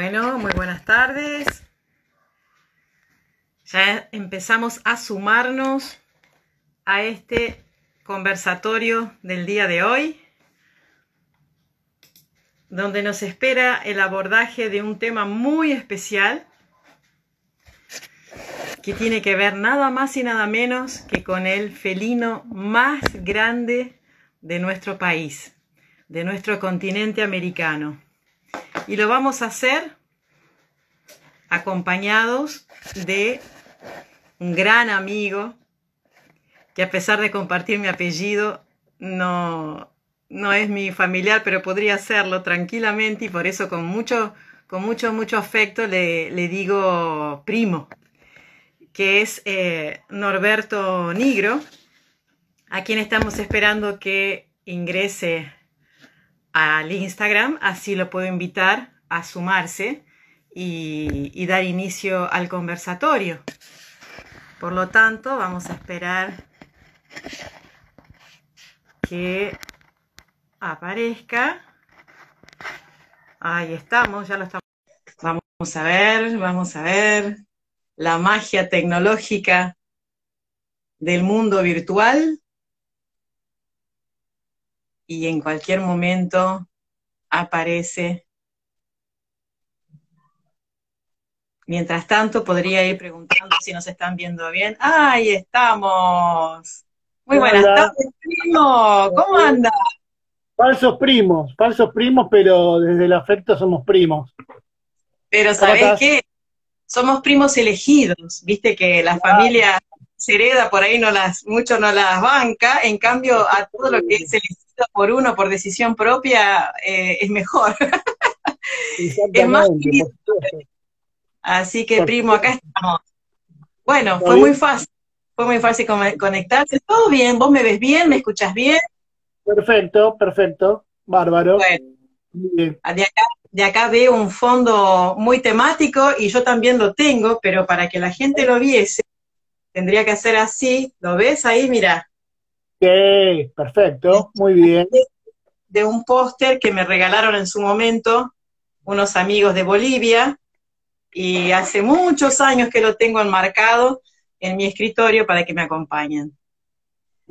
Bueno, muy buenas tardes. Ya empezamos a sumarnos a este conversatorio del día de hoy, donde nos espera el abordaje de un tema muy especial que tiene que ver nada más y nada menos que con el felino más grande de nuestro país, de nuestro continente americano. Y lo vamos a hacer acompañados de un gran amigo que a pesar de compartir mi apellido no, no es mi familiar, pero podría serlo tranquilamente y por eso con mucho, con mucho, mucho afecto le, le digo primo, que es eh, Norberto Nigro, a quien estamos esperando que ingrese al Instagram, así lo puedo invitar a sumarse y, dar inicio al conversatorio. Por lo tanto, vamos a esperar que aparezca. Ahí estamos, ya lo estamos. Vamos a ver, vamos a ver la magia tecnológica del mundo virtual y en cualquier momento aparece. Mientras tanto, podría ir preguntando si nos están viendo bien. ¡Ahí estamos! Muy buenas tardes, primo. ¿Cómo anda? Falsos primos, falsos primos, pero desde el afecto somos primos. Pero ¿sabés qué? Somos primos elegidos. Viste que la familia se hereda por ahí no las, mucho no las banca, en cambio a todo lo que es elegido por uno por decisión propia eh, es mejor. es más Así que, primo, acá estamos. Bueno, fue muy fácil. Fue muy fácil conectarse. Todo bien, vos me ves bien, me escuchas bien. Perfecto, perfecto. Bárbaro. Bueno, de acá, de acá veo un fondo muy temático y yo también lo tengo, pero para que la gente lo viese, tendría que hacer así. ¿Lo ves ahí? Mira. Sí, perfecto, muy bien. De un póster que me regalaron en su momento unos amigos de Bolivia y hace muchos años que lo tengo enmarcado en mi escritorio para que me acompañen.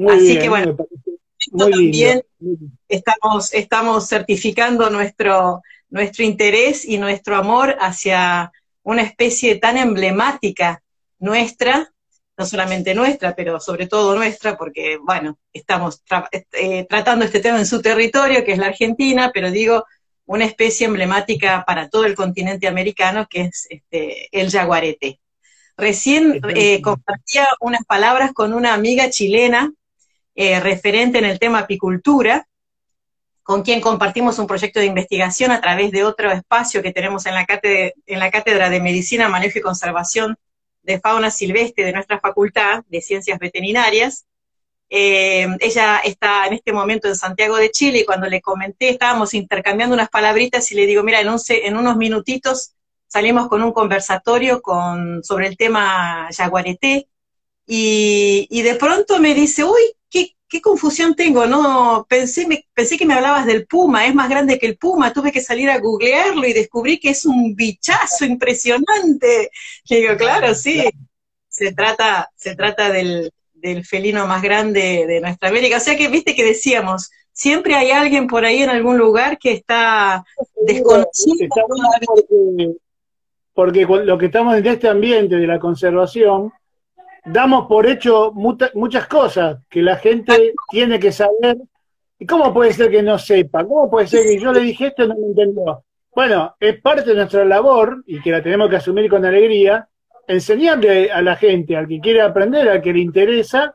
Así que bueno, también estamos, estamos certificando nuestro, nuestro interés y nuestro amor hacia una especie tan emblemática nuestra, no solamente nuestra, pero sobre todo nuestra, porque, bueno, estamos eh, tratando este tema en su territorio, que es la Argentina, pero digo, una especie emblemática para todo el continente americano, que es este, el jaguarete. Recién eh, compartía unas palabras con una amiga chilena eh, referente en el tema apicultura, con quien compartimos un proyecto de investigación a través de otro espacio que tenemos en la cátedra, en la cátedra de Medicina, Manejo y Conservación de Fauna Silvestre de nuestra Facultad de Ciencias Veterinarias. Eh, ella está en este momento en Santiago de Chile y cuando le comenté, estábamos intercambiando unas palabritas y le digo, mira, en, en unos minutitos salimos con un conversatorio con, sobre el tema yaguareté, y, y de pronto me dice, uy, qué, qué confusión tengo, no, pensé, me, pensé que me hablabas del puma, es más grande que el puma, tuve que salir a googlearlo y descubrí que es un bichazo impresionante. Le digo, claro, sí, se trata, se trata del, del felino más grande de nuestra América. O sea que, viste que decíamos, siempre hay alguien por ahí en algún lugar que está desconocido porque lo que estamos en este ambiente de la conservación, damos por hecho muchas cosas que la gente tiene que saber. ¿Y cómo puede ser que no sepa? ¿Cómo puede ser que yo le dije esto y no me entendió? Bueno, es parte de nuestra labor, y que la tenemos que asumir con alegría, enseñarle a la gente, al que quiere aprender, al que le interesa,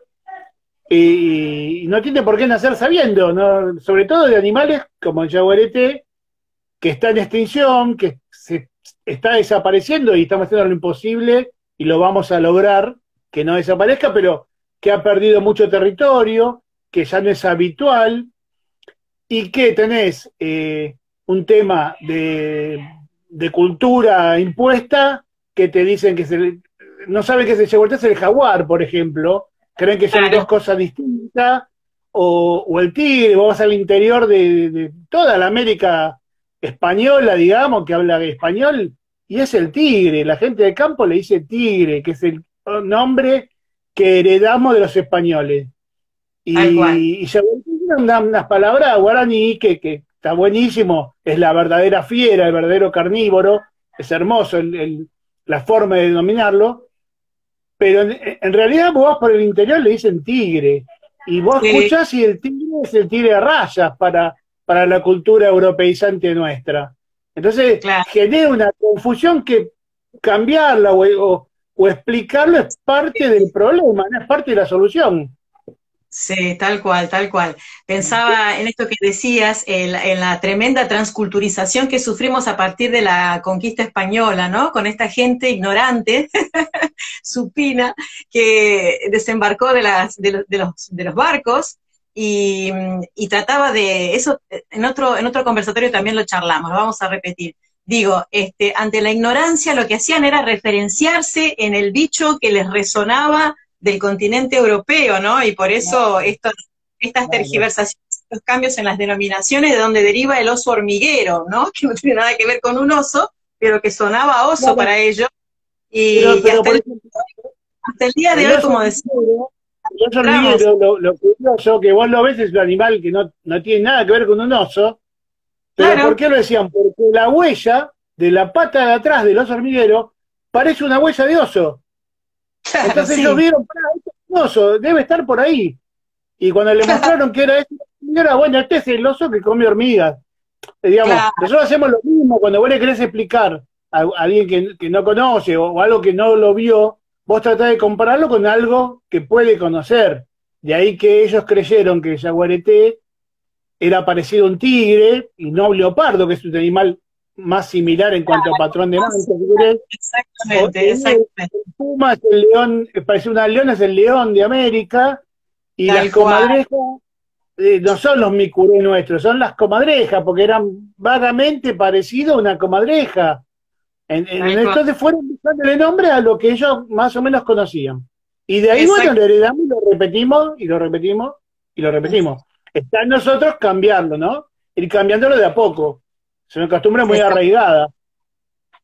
y, no tiene por qué nacer sabiendo, sobre todo de animales como el jaguarete, que está en extinción, que se está desapareciendo y estamos haciendo lo imposible y lo vamos a lograr que no desaparezca, pero que ha perdido mucho territorio, que ya no es habitual y que tenés eh, un tema de, cultura impuesta que te dicen que se, no saben que se es el jaguar, por ejemplo, creen que son dos cosas distintas, o, el tigre, vos vas al interior de, de toda la América española, digamos, que habla español, y es el tigre. La gente de campo le dice tigre, que es el nombre que heredamos de los españoles. Y, y se unas, unas palabras guaraní que, que está buenísimo, es la verdadera fiera, el verdadero carnívoro, es hermoso la forma de denominarlo, pero en, realidad vos por el interior le dicen tigre, y vos escuchás y el tigre es el tigre de rayas para, para la cultura europeizante nuestra. Entonces genera una confusión que cambiarla o, o, explicarlo es parte del problema, no es parte de la solución. Sí, tal cual, tal cual. Pensaba en esto que decías, en, la tremenda transculturización que sufrimos a partir de la conquista española, ¿no? Con esta gente ignorante, supina, que desembarcó de, las, de, los, de los barcos y, y, trataba de, eso en otro, en otro conversatorio también lo charlamos, lo vamos a repetir. Digo, este, ante la ignorancia lo que hacían era referenciarse en el bicho que les resonaba del continente europeo, ¿no? Y por eso estos, estas tergiversaciones, estos cambios en las denominaciones de donde deriva el oso hormiguero, ¿no? Que no tiene nada que ver con un oso, pero que sonaba oso para ellos. Y, hasta, el, día de hoy, como decía... El oso hormiguero, lo, lo, curioso que vos lo ves es un animal que no, no tiene nada que ver con un oso, pero ¿por qué lo decían? Porque la huella de la pata de atrás del oso hormiguero parece una huella de oso. Entonces ellos vieron, este oso, debe estar por ahí. Y cuando le mostraron que era este, era bueno, este es el oso que come hormigas. Eh, digamos, nosotros hacemos lo mismo cuando vos le querés explicar a, alguien que, no conoce o, algo que no lo vio, vos tratás de compararlo con algo que puede conocer. De ahí que ellos creyeron que el jaguarete era parecido a un tigre y no un leopardo, que es un animal más similar en cuanto a patrón de manto. Exactamente, exactamente. El puma es el león, parece una leona, es el león de América, y las comadrejas eh, no son los micuré nuestros, son las comadrejas, porque eran vagamente parecidos a una comadreja. En, entonces fueron buscándole nombre a lo que ellos más o menos conocían. Y de ahí, bueno, lo heredamos y lo repetimos, y lo repetimos, y lo repetimos. Está en nosotros cambiarlo, ¿no? Ir cambiándolo de a poco es una costumbre muy arraigada.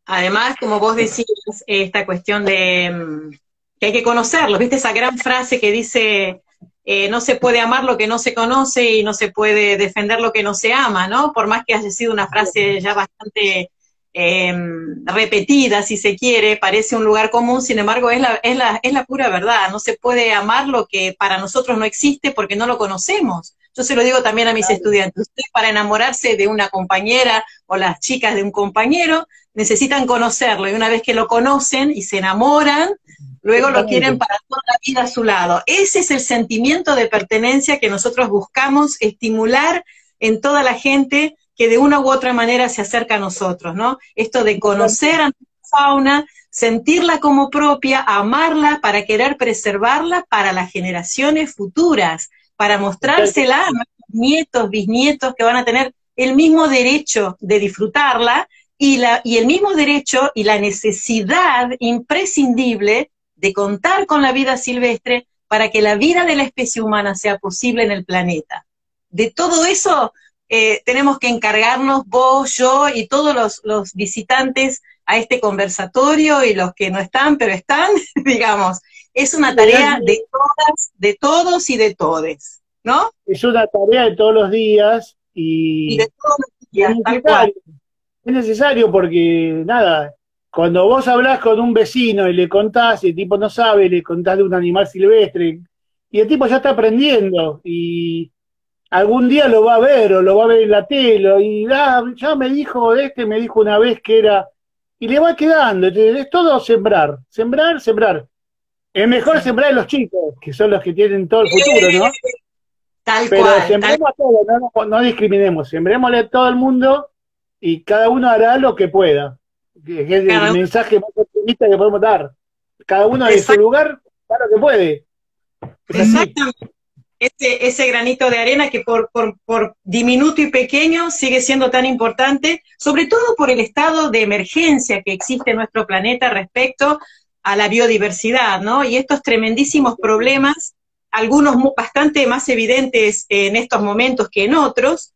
Además, como vos decís, esta cuestión de mm, que hay que conocerlos, ¿viste? Esa gran frase que dice, eh, no se puede amar lo que no se conoce y no se puede defender lo que no se ama, ¿no? Por más que haya sido una frase ya bastante em, repetida, si se quiere, parece un lugar común, sin embargo, es la, es, la, es la pura verdad. No se puede amar lo que para nosotros no existe porque no lo conocemos. Yo se lo digo también a mis estudiantes. Ustedes para enamorarse de una compañera o las chicas de un compañero necesitan conocerlo y una vez que lo conocen y se enamoran, luego lo quieren para toda la vida a su lado. Ese es el sentimiento de pertenencia que nosotros buscamos estimular en toda la gente que de una u otra manera se acerca a nosotros, ¿no? Esto de conocer a la fauna, sentirla como propia, amarla para querer preservarla para las generaciones futuras para mostrársela a nuestros nietos, bisnietos que van a tener el mismo derecho de disfrutarla y, la, y el mismo derecho y la necesidad imprescindible de contar con la vida silvestre para que la vida de la especie humana sea posible en el planeta. De todo eso eh, tenemos que encargarnos vos, yo y todos los, los, visitantes a este conversatorio y los que no están, pero están, digamos, es una tarea de todas, de todos y de todes, ¿no? Es una tarea de todos los días y, de todos los días, es, necesario, es necesario porque, nada, cuando vos hablas con un vecino y le contás y el tipo no sabe, le contás de un animal silvestre y el tipo ya está aprendiendo y algún día lo va a ver o lo va a ver en la tele y ah, ya me dijo este, me dijo una vez que era y le va quedando, es todo sembrar, sembrar, sembrar. Es mejor sembrar a los chicos, que son los que tienen todo el futuro, ¿no? Tal Pero cual, sembremos a todos, no, discriminemos, sembrémosle a todo el mundo y cada uno hará lo que pueda. es el mensaje más optimista que podemos dar. Cada uno de su lugar lo que puede. Exactamente. Ese, ese, granito de arena que por, por, por, diminuto y pequeño sigue siendo tan importante, sobre todo por el estado de emergencia que existe en nuestro planeta respecto a la biodiversidad, ¿no? Y estos tremendísimos problemas, algunos bastante más evidentes en estos momentos que en otros,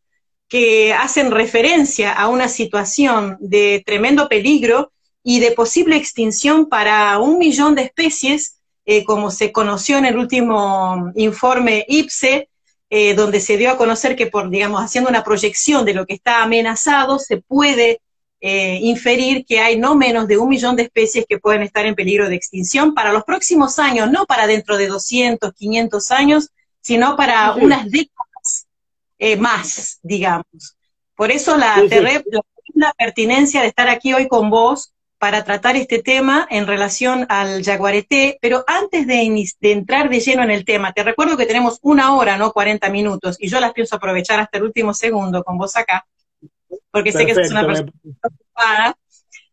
que hacen referencia a una situación de tremendo peligro y de posible extinción para un millón de especies, eh, como se conoció en el último informe IPSE, eh, donde se dio a conocer que por, digamos, haciendo una proyección de lo que está amenazado, se puede eh, inferir que hay no menos de un millón de especies que pueden estar en peligro de extinción para los próximos años, no para dentro de 200, 500 años, sino para unas décadas más, digamos. Por eso la, la pertinencia de estar aquí hoy con vos, para tratar este tema en relación al jaguareté, pero antes de, entrar de lleno en el tema, te recuerdo que tenemos una hora, no 40 minutos, y yo las pienso aprovechar hasta el último segundo con vos acá, porque sé que sos una persona ocupada.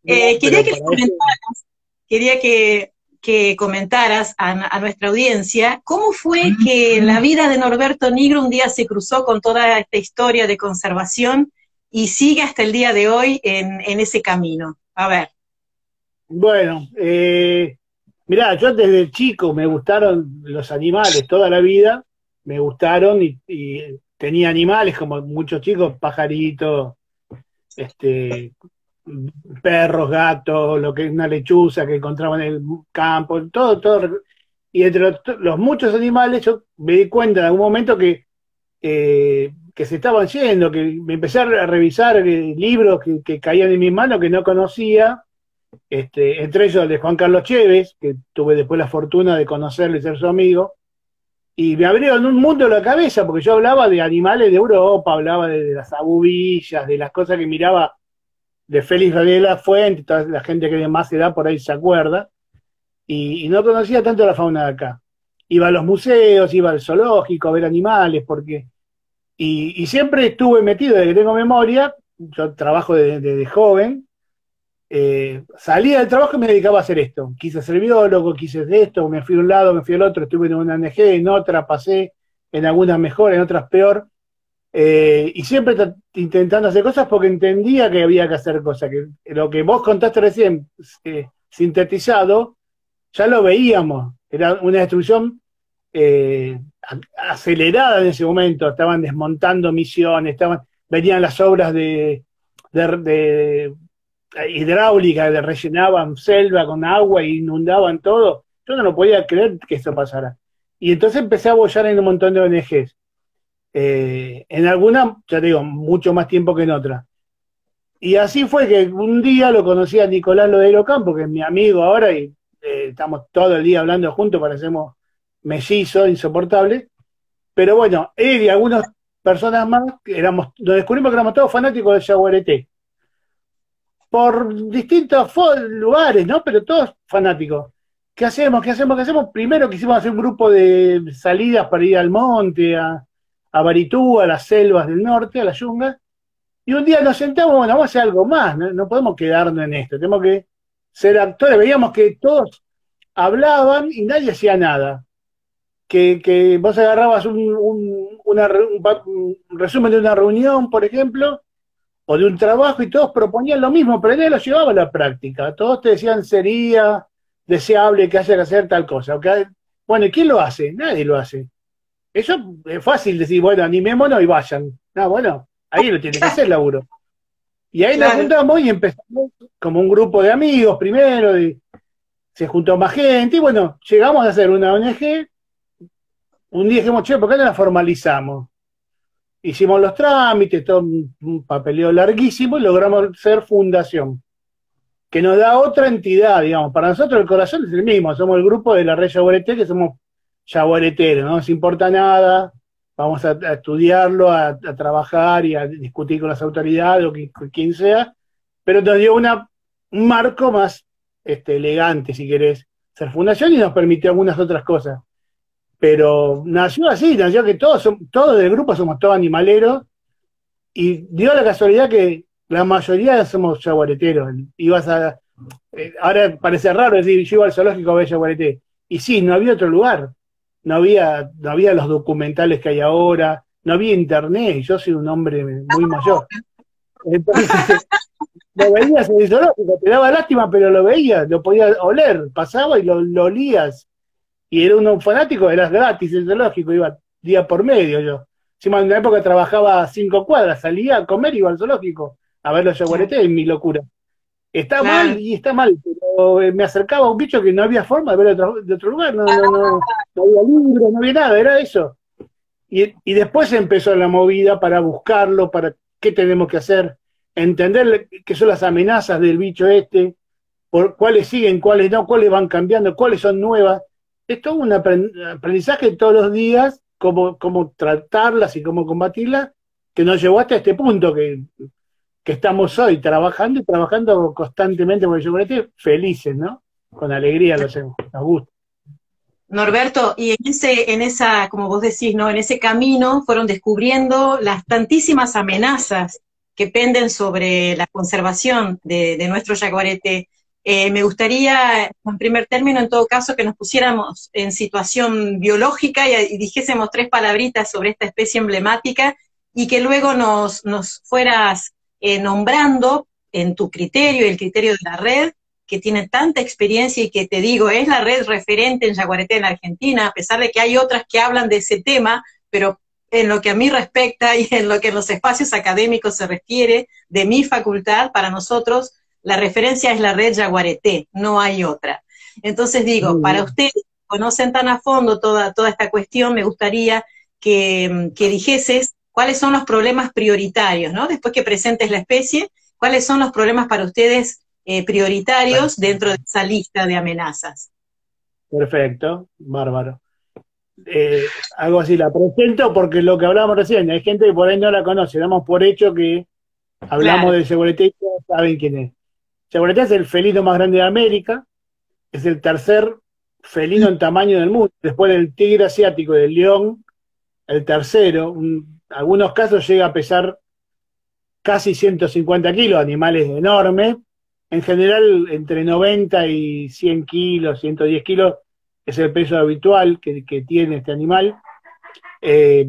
Eh, quería, que comentaras, quería que, comentaras a, nuestra audiencia cómo fue que la vida de Norberto Nigro un día se cruzó con toda esta historia de conservación y sigue hasta el día de hoy en, en ese camino. A ver. Bueno, eh, mirá, yo desde chico me gustaron los animales toda la vida, me gustaron y, tenía animales como muchos chicos, pajaritos, este, perros, gatos, lo que es una lechuza que encontraba en el campo, todo, todo. Y entre los, muchos animales yo me di cuenta en algún momento que, eh, que se estaban yendo, que me empecé a revisar eh, libros que, caían en mis manos que no conocía este, entre ellos el de Juan Carlos Chévez, que tuve después la fortuna de conocerle y ser su amigo, y me abrieron un mundo la cabeza, porque yo hablaba de animales de Europa, hablaba de, las abubillas, de las cosas que miraba de Félix la Fuente, toda la gente que de más edad por ahí se acuerda, y, no conocía tanto la fauna de acá. Iba a los museos, iba al zoológico a ver animales, porque... Y, siempre estuve metido, desde que tengo memoria, yo trabajo desde joven, eh, salía del trabajo y me dedicaba a hacer esto. Quise ser biólogo, quise hacer esto, me fui a un lado, me fui al otro, estuve en una ONG, en otra pasé, en algunas mejor, en otras peor. Eh, y siempre intentando hacer cosas porque entendía que había que hacer cosas. Que lo que vos contaste recién, eh, sintetizado, ya lo veíamos. Era una destrucción acelerada en ese momento. Estaban desmontando misiones, estaban, venían las obras de hidráulica, le rellenaban selva con agua e inundaban todo. Yo no lo podía creer que esto pasara. Y entonces empecé a apoyar en un montón de ONGs. Eh, en alguna, ya te digo, mucho más tiempo que en otra. Y así fue que un día lo conocí a Nicolás Lodero Campo, que es mi amigo ahora, y eh, estamos todo el día hablando juntos, parecemos mellizos, insoportables. Pero bueno, él y algunas personas más, éramos, nos descubrimos que éramos todos fanáticos del Jaguareté por distintos lugares, ¿no? Pero todos fanáticos. ¿Qué hacemos? ¿Qué hacemos? ¿Qué hacemos? Primero quisimos hacer un grupo de salidas para ir al monte, a, a Baritú, a las selvas del norte, a la yunga. Y un día nos sentamos, bueno, vamos a hacer algo más, no, podemos quedarnos en esto, tenemos que ser actores. Veíamos que todos hablaban y nadie hacía nada. Que, que vos agarrabas un, un, un resumen de una reunión, por ejemplo, o de un trabajo y todos proponían lo mismo, pero nadie lo llevaba a la práctica. Todos te decían sería deseable que haya que hacer tal cosa. bueno, ¿y quién lo hace? Nadie lo hace. Eso es fácil decir, bueno, animémonos y vayan. No, bueno, ahí lo tiene que hacer el laburo. Y ahí nos juntamos y empezamos como un grupo de amigos primero, y se juntó más gente, y bueno, llegamos a hacer una ONG. Un día dijimos, che, ¿por qué no la formalizamos? Hicimos los trámites, todo un papeleo larguísimo y logramos ser fundación, que nos da otra entidad, digamos. Para nosotros el corazón es el mismo, somos el grupo de la red Yaguareté, que somos yaguareteros, no nos importa nada, vamos a, estudiarlo, a, trabajar y a discutir con las autoridades o quien sea, pero nos dio una, un marco más este, elegante, si querés, ser fundación y nos permitió algunas otras cosas pero nació así, nació que todos, todos del grupo somos todos animaleros, y dio la casualidad que la mayoría somos jaguareteros. Ibas a, eh, ahora parece raro decir, yo iba al zoológico a ver jaguareté. Y sí, no había otro lugar. No había, no había los documentales que hay ahora, no había internet, yo soy un hombre muy mayor. Entonces, lo veías en el zoológico, te daba lástima, pero lo veías, lo podías oler, pasaba y lo, lo olías y era un fanático, eras gratis el zoológico, iba día por medio yo. Encima en una época trabajaba cinco cuadras, salía a comer y iba al zoológico a ver los jaguaretes, en mi locura. Está mal y está mal, pero eh, me acercaba a un bicho que no había forma de ver de otro, lugar, no, no, no, no había libro, no había nada, era eso. Y, y, después empezó la movida para buscarlo, para qué tenemos que hacer, entender qué son las amenazas del bicho este, por cuáles siguen, cuáles no, cuáles van cambiando, cuáles son nuevas. Es todo un aprendizaje todos los días, cómo, cómo tratarlas y cómo combatirlas, que nos llevó hasta este punto que, que estamos hoy trabajando y trabajando constantemente con el chocolate, felices, ¿no? Con alegría lo hacemos, nos gusta. Norberto, y en ese, en esa, como vos decís, ¿no? En ese camino fueron descubriendo las tantísimas amenazas que penden sobre la conservación de, de nuestro jaguarete. Eh, me gustaría, en primer término, en todo caso, que nos pusiéramos en situación biológica y, dijésemos tres palabritas sobre esta especie emblemática y que luego nos, nos fueras eh, nombrando en tu criterio, el criterio de la red, que tiene tanta experiencia y que te digo, es la red referente en Yaguareté en Argentina, a pesar de que hay otras que hablan de ese tema, pero en lo que a mí respecta y en lo que en los espacios académicos se refiere de mi facultad, para nosotros la referencia es la red Yaguareté, no hay otra. Entonces digo, para ustedes que conocen tan a fondo toda, toda esta cuestión, me gustaría que, que dijeses cuáles son los problemas prioritarios, ¿no? Después que presentes la especie, cuáles son los problemas para ustedes eh, prioritarios dentro de esa lista de amenazas. Perfecto, bárbaro. Eh, algo así la presento porque lo que hablábamos recién, hay gente que por ahí no la conoce, damos por hecho que hablamos de seguridad y saben quién es. Seguridad es el felino más grande de América, es el tercer felino en tamaño del mundo, después del tigre asiático y del león, el tercero, en algunos casos llega a pesar casi 150 kilos, animales enormes, en general, entre 90 y 100 kilos, 110 kilos es el peso habitual que, tiene este animal. Eh,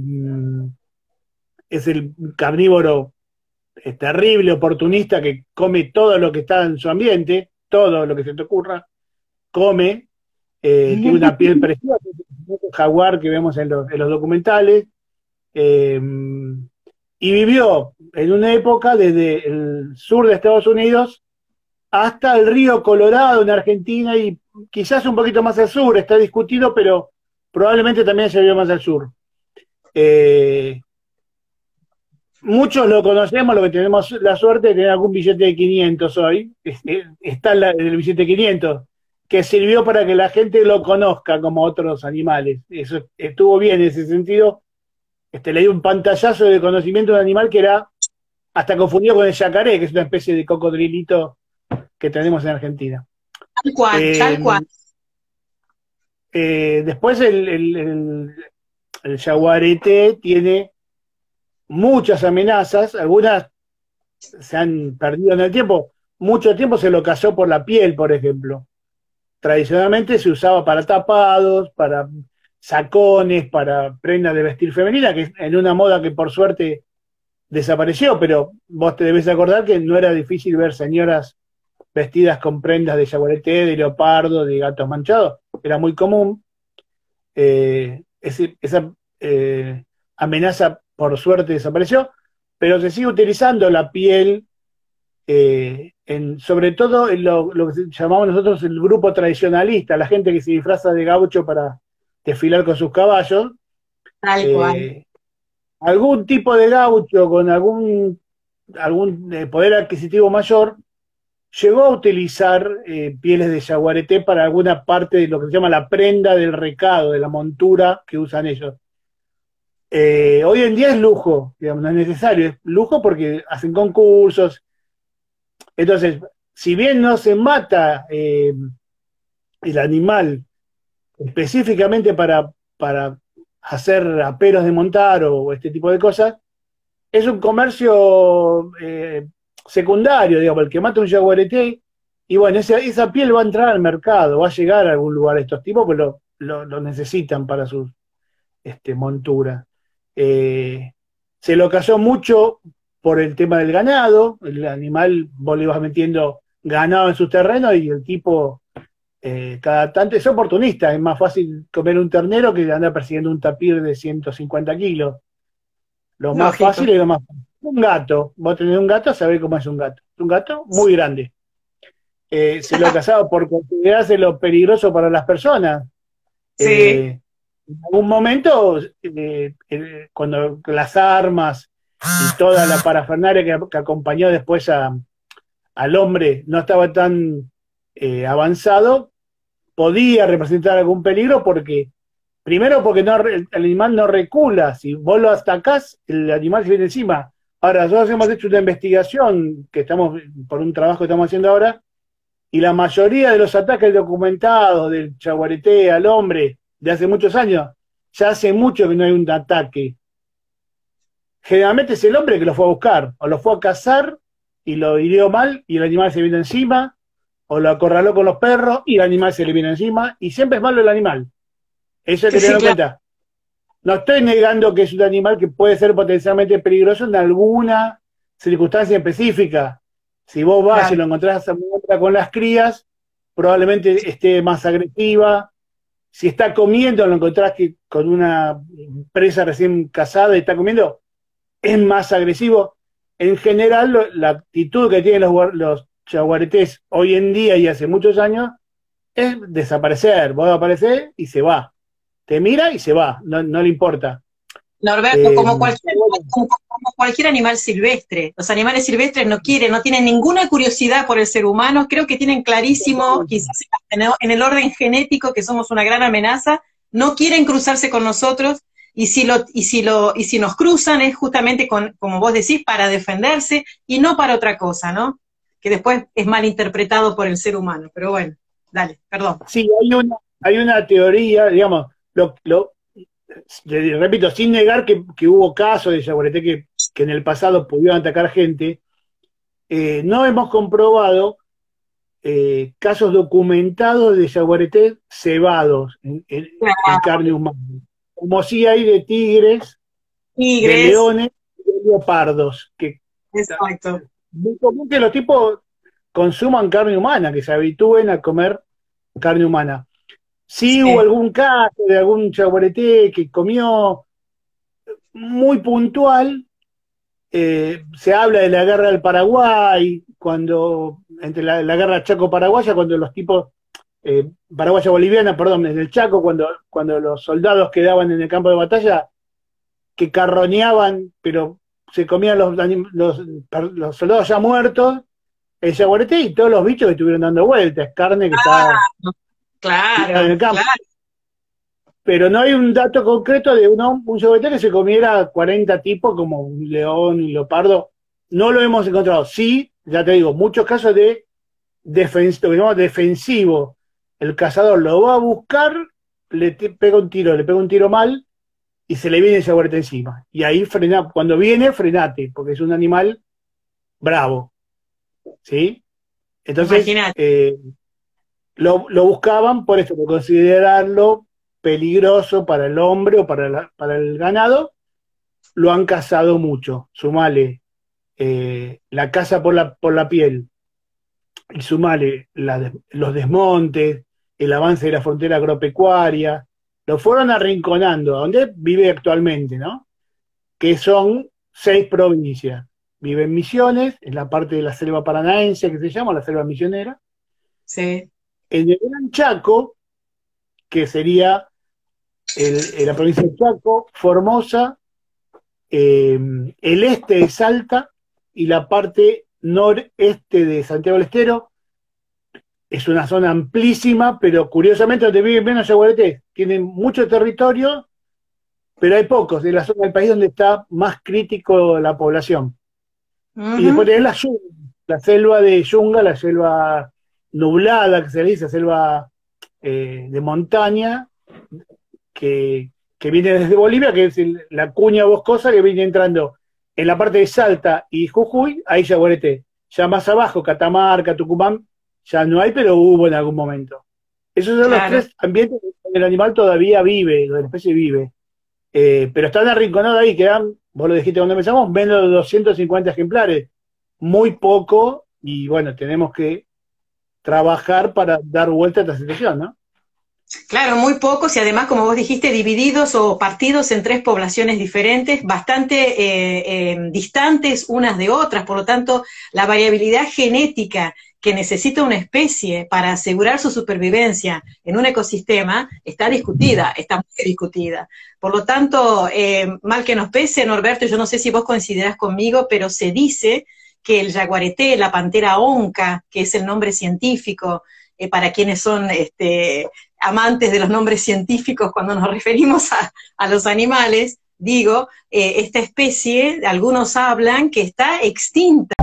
es el carnívoro terrible, oportunista, que come todo lo que está en su ambiente, todo lo que se te ocurra, come, eh, tiene una piel preciosa, el jaguar que vemos en los, documentales, eh, y vivió en una época desde el sur de Estados Unidos hasta el río Colorado en Argentina y quizás un poquito más al sur, está discutido, pero probablemente también se vio más al sur. Eh, muchos lo conocemos, lo que tenemos la suerte de tener algún billete de 500 hoy, está en el billete de 500, que sirvió para que la gente lo conozca como otros animales. Eso estuvo bien en ese sentido. Este, le dio un pantallazo de conocimiento de animal que era hasta confundido con el yacaré, que es una especie de cocodrilito que tenemos en Argentina. Tal cual, eh, tal cual. Eh, después el, el, el, jaguarete tiene muchas amenazas, algunas se han perdido en el tiempo. Mucho tiempo se lo cazó por la piel, por ejemplo. Tradicionalmente se usaba para tapados, para sacones, para prendas de vestir femenina, que en una moda que por suerte desapareció, pero vos te debes acordar que no era difícil ver señoras vestidas con prendas de jaguarete, de leopardo, de gatos manchados. Era muy común. Eh, esa eh, amenaza, por suerte, desapareció, pero se sigue utilizando la piel, eh, en, sobre todo en lo, que llamamos nosotros el grupo tradicionalista, la gente que se disfraza de gaucho para desfilar con sus caballos. Tal cual. Algún tipo de gaucho con algún, algún poder adquisitivo mayor llegó a utilizar eh, pieles de jaguarete para alguna parte de lo que se llama la prenda del recado, de la montura que usan ellos. Eh, hoy en día es lujo, digamos, no es necesario, es lujo porque hacen concursos. Entonces, si bien no se mata eh, el animal específicamente para, para hacer aperos de montar o este tipo de cosas, es un comercio secundario, digamos, el que mata un jaguarete, y bueno, esa, esa piel va a entrar al mercado, va a llegar a algún lugar estos tipos, pues lo, lo, necesitan para sus este, monturas. Eh, se lo cazó mucho por el tema del ganado, el animal, vos le ibas metiendo ganado en sus terrenos y el tipo eh, cada tanto es oportunista, es más fácil comer un ternero que andar persiguiendo un tapir de 150 kilos. Lo más fácil y lo más fácil. Un gato, vos tenés un gato, sabés cómo es un gato. Un gato muy grande. Eh, se lo casado por considerarse lo peligroso para las personas. Sí. Eh, en algún momento, eh, cuando las armas y toda la parafernaria que, acompañó después al hombre no estaba tan avanzado, podía representar algún peligro porque, primero porque no, el animal no recula, si vos lo atacás, el animal se viene encima. Ahora, nosotros hemos hecho una investigación que estamos, por un trabajo que estamos haciendo ahora, y la mayoría de los ataques documentados del chaguareté al hombre de hace muchos años, ya hace mucho que no hay un ataque. Generalmente es el hombre que lo fue a buscar, o lo fue a cazar y lo hirió mal y el animal se vino encima, o lo acorraló con los perros y el animal se le vino encima, y siempre es malo el animal. Eso hay que tener en cuenta. No estoy negando que es un animal que puede ser potencialmente peligroso en alguna circunstancia específica, si vos vas y lo encontrás con las crías, probablemente esté más agresiva. Si está comiendo, lo encontrás que con una presa recién casada y está comiendo, es más agresivo. En general, la actitud que tienen los, los chaguaretés hoy en día y hace muchos años es desaparecer. Vos aparecer y se va. Te mira y se va, no, no le importa. Norberto, eh, como, cualquier, como, cualquier animal silvestre. Los animales silvestres no quieren, no tienen ninguna curiosidad por el ser humano. Creo que tienen clarísimo, quizás en el orden genético, que somos una gran amenaza. No quieren cruzarse con nosotros. Y si, lo, y, si lo, y si nos cruzan es justamente, con, como vos decís, para defenderse y no para otra cosa, ¿no? Que después es mal interpretado por el ser humano. Pero bueno, dale, perdón. Sí, hay una, hay una teoría, digamos, lo, lo, repito, sin negar que, hubo casos de yaguareté que, en el pasado pudieron atacar gente, eh, no hemos comprobado eh, casos documentados de yaguareté cebados en, carne humana, como si hay de tigres, de leones y de leopardos. Que, Exacto. Muy común que los tipos consuman carne humana, que se habitúen a comer carne humana. Sí, hubo algún caso de algún chaguareté que comió muy puntual. Eh, se habla de la guerra del Paraguay, cuando, entre la, guerra Chaco-Paraguaya, cuando los tipos, eh, Paraguaya-Boliviana, perdón, desde el Chaco, cuando, cuando los soldados quedaban en el campo de batalla, que carroñaban, pero se comían los, los, soldados ya muertos, el jaguarete y todos los bichos que estuvieron dando vueltas, carne que estaba Claro, Pero no hay un dato concreto de un un que se comiera 40 tipos como un león y leopardo. No lo hemos encontrado. Sí, ya te digo, muchos casos de defensivo, defensivo. El cazador lo va a buscar, le pega un tiro, le pega un tiro mal y se le viene ese jaguarete encima. Y ahí frena, cuando viene, frenate, porque es un animal bravo. ¿Sí? Entonces, eh, lo, buscaban por eso, por considerarlo peligroso para el hombre o para, para el ganado, lo han cazado mucho. Sumale eh, la caza por la, por la piel y sumale los desmontes, el avance de la frontera agropecuaria, lo fueron arrinconando, a donde vive actualmente, ¿no? Que son seis provincias. Vive en Misiones, en la parte de la selva paranaense que se llama la selva misionera. Sí en el Gran Chaco, que sería el, la provincia de Chaco, Formosa, em, el este de Salta y la parte noreste de Santiago del Estero. Es una zona amplísima, pero curiosamente donde viven menos yaguaretés. Tienen mucho territorio, pero hay pocos. de la zona del país donde está más crítico la población. Y después tenés la, la selva de Yunga, la selva nublada, que se le dice, selva eh, de montaña, que, viene desde Bolivia, que es la cuña boscosa que viene entrando en la parte de Salta y Jujuy, ahí ya guarete. Ya más abajo, Catamarca, Tucumán, ya no hay, pero hubo en algún momento. Esos son los tres ambientes donde el animal todavía vive, donde la especie vive. Eh, pero están arrinconados ahí, quedan, vos lo dijiste cuando empezamos, menos de 250 ejemplares. Muy poco, y bueno, tenemos que trabajar para dar vuelta a esta situación, ¿no? Claro, muy pocos y además, como vos dijiste, divididos o partidos en tres poblaciones diferentes, bastante eh, eh, distantes unas de otras. Por lo tanto, la variabilidad genética que necesita una especie para asegurar su supervivencia en un ecosistema está discutida, está muy discutida. Por lo tanto, eh, mal que nos pese, Norberto, yo no sé si vos coincidirás conmigo, pero se dice que el jaguareté, la pantera onca, que es el nombre científico, eh, para quienes son este, amantes de los nombres científicos cuando nos referimos a, los animales, digo, eh, esta especie, algunos hablan que está extinta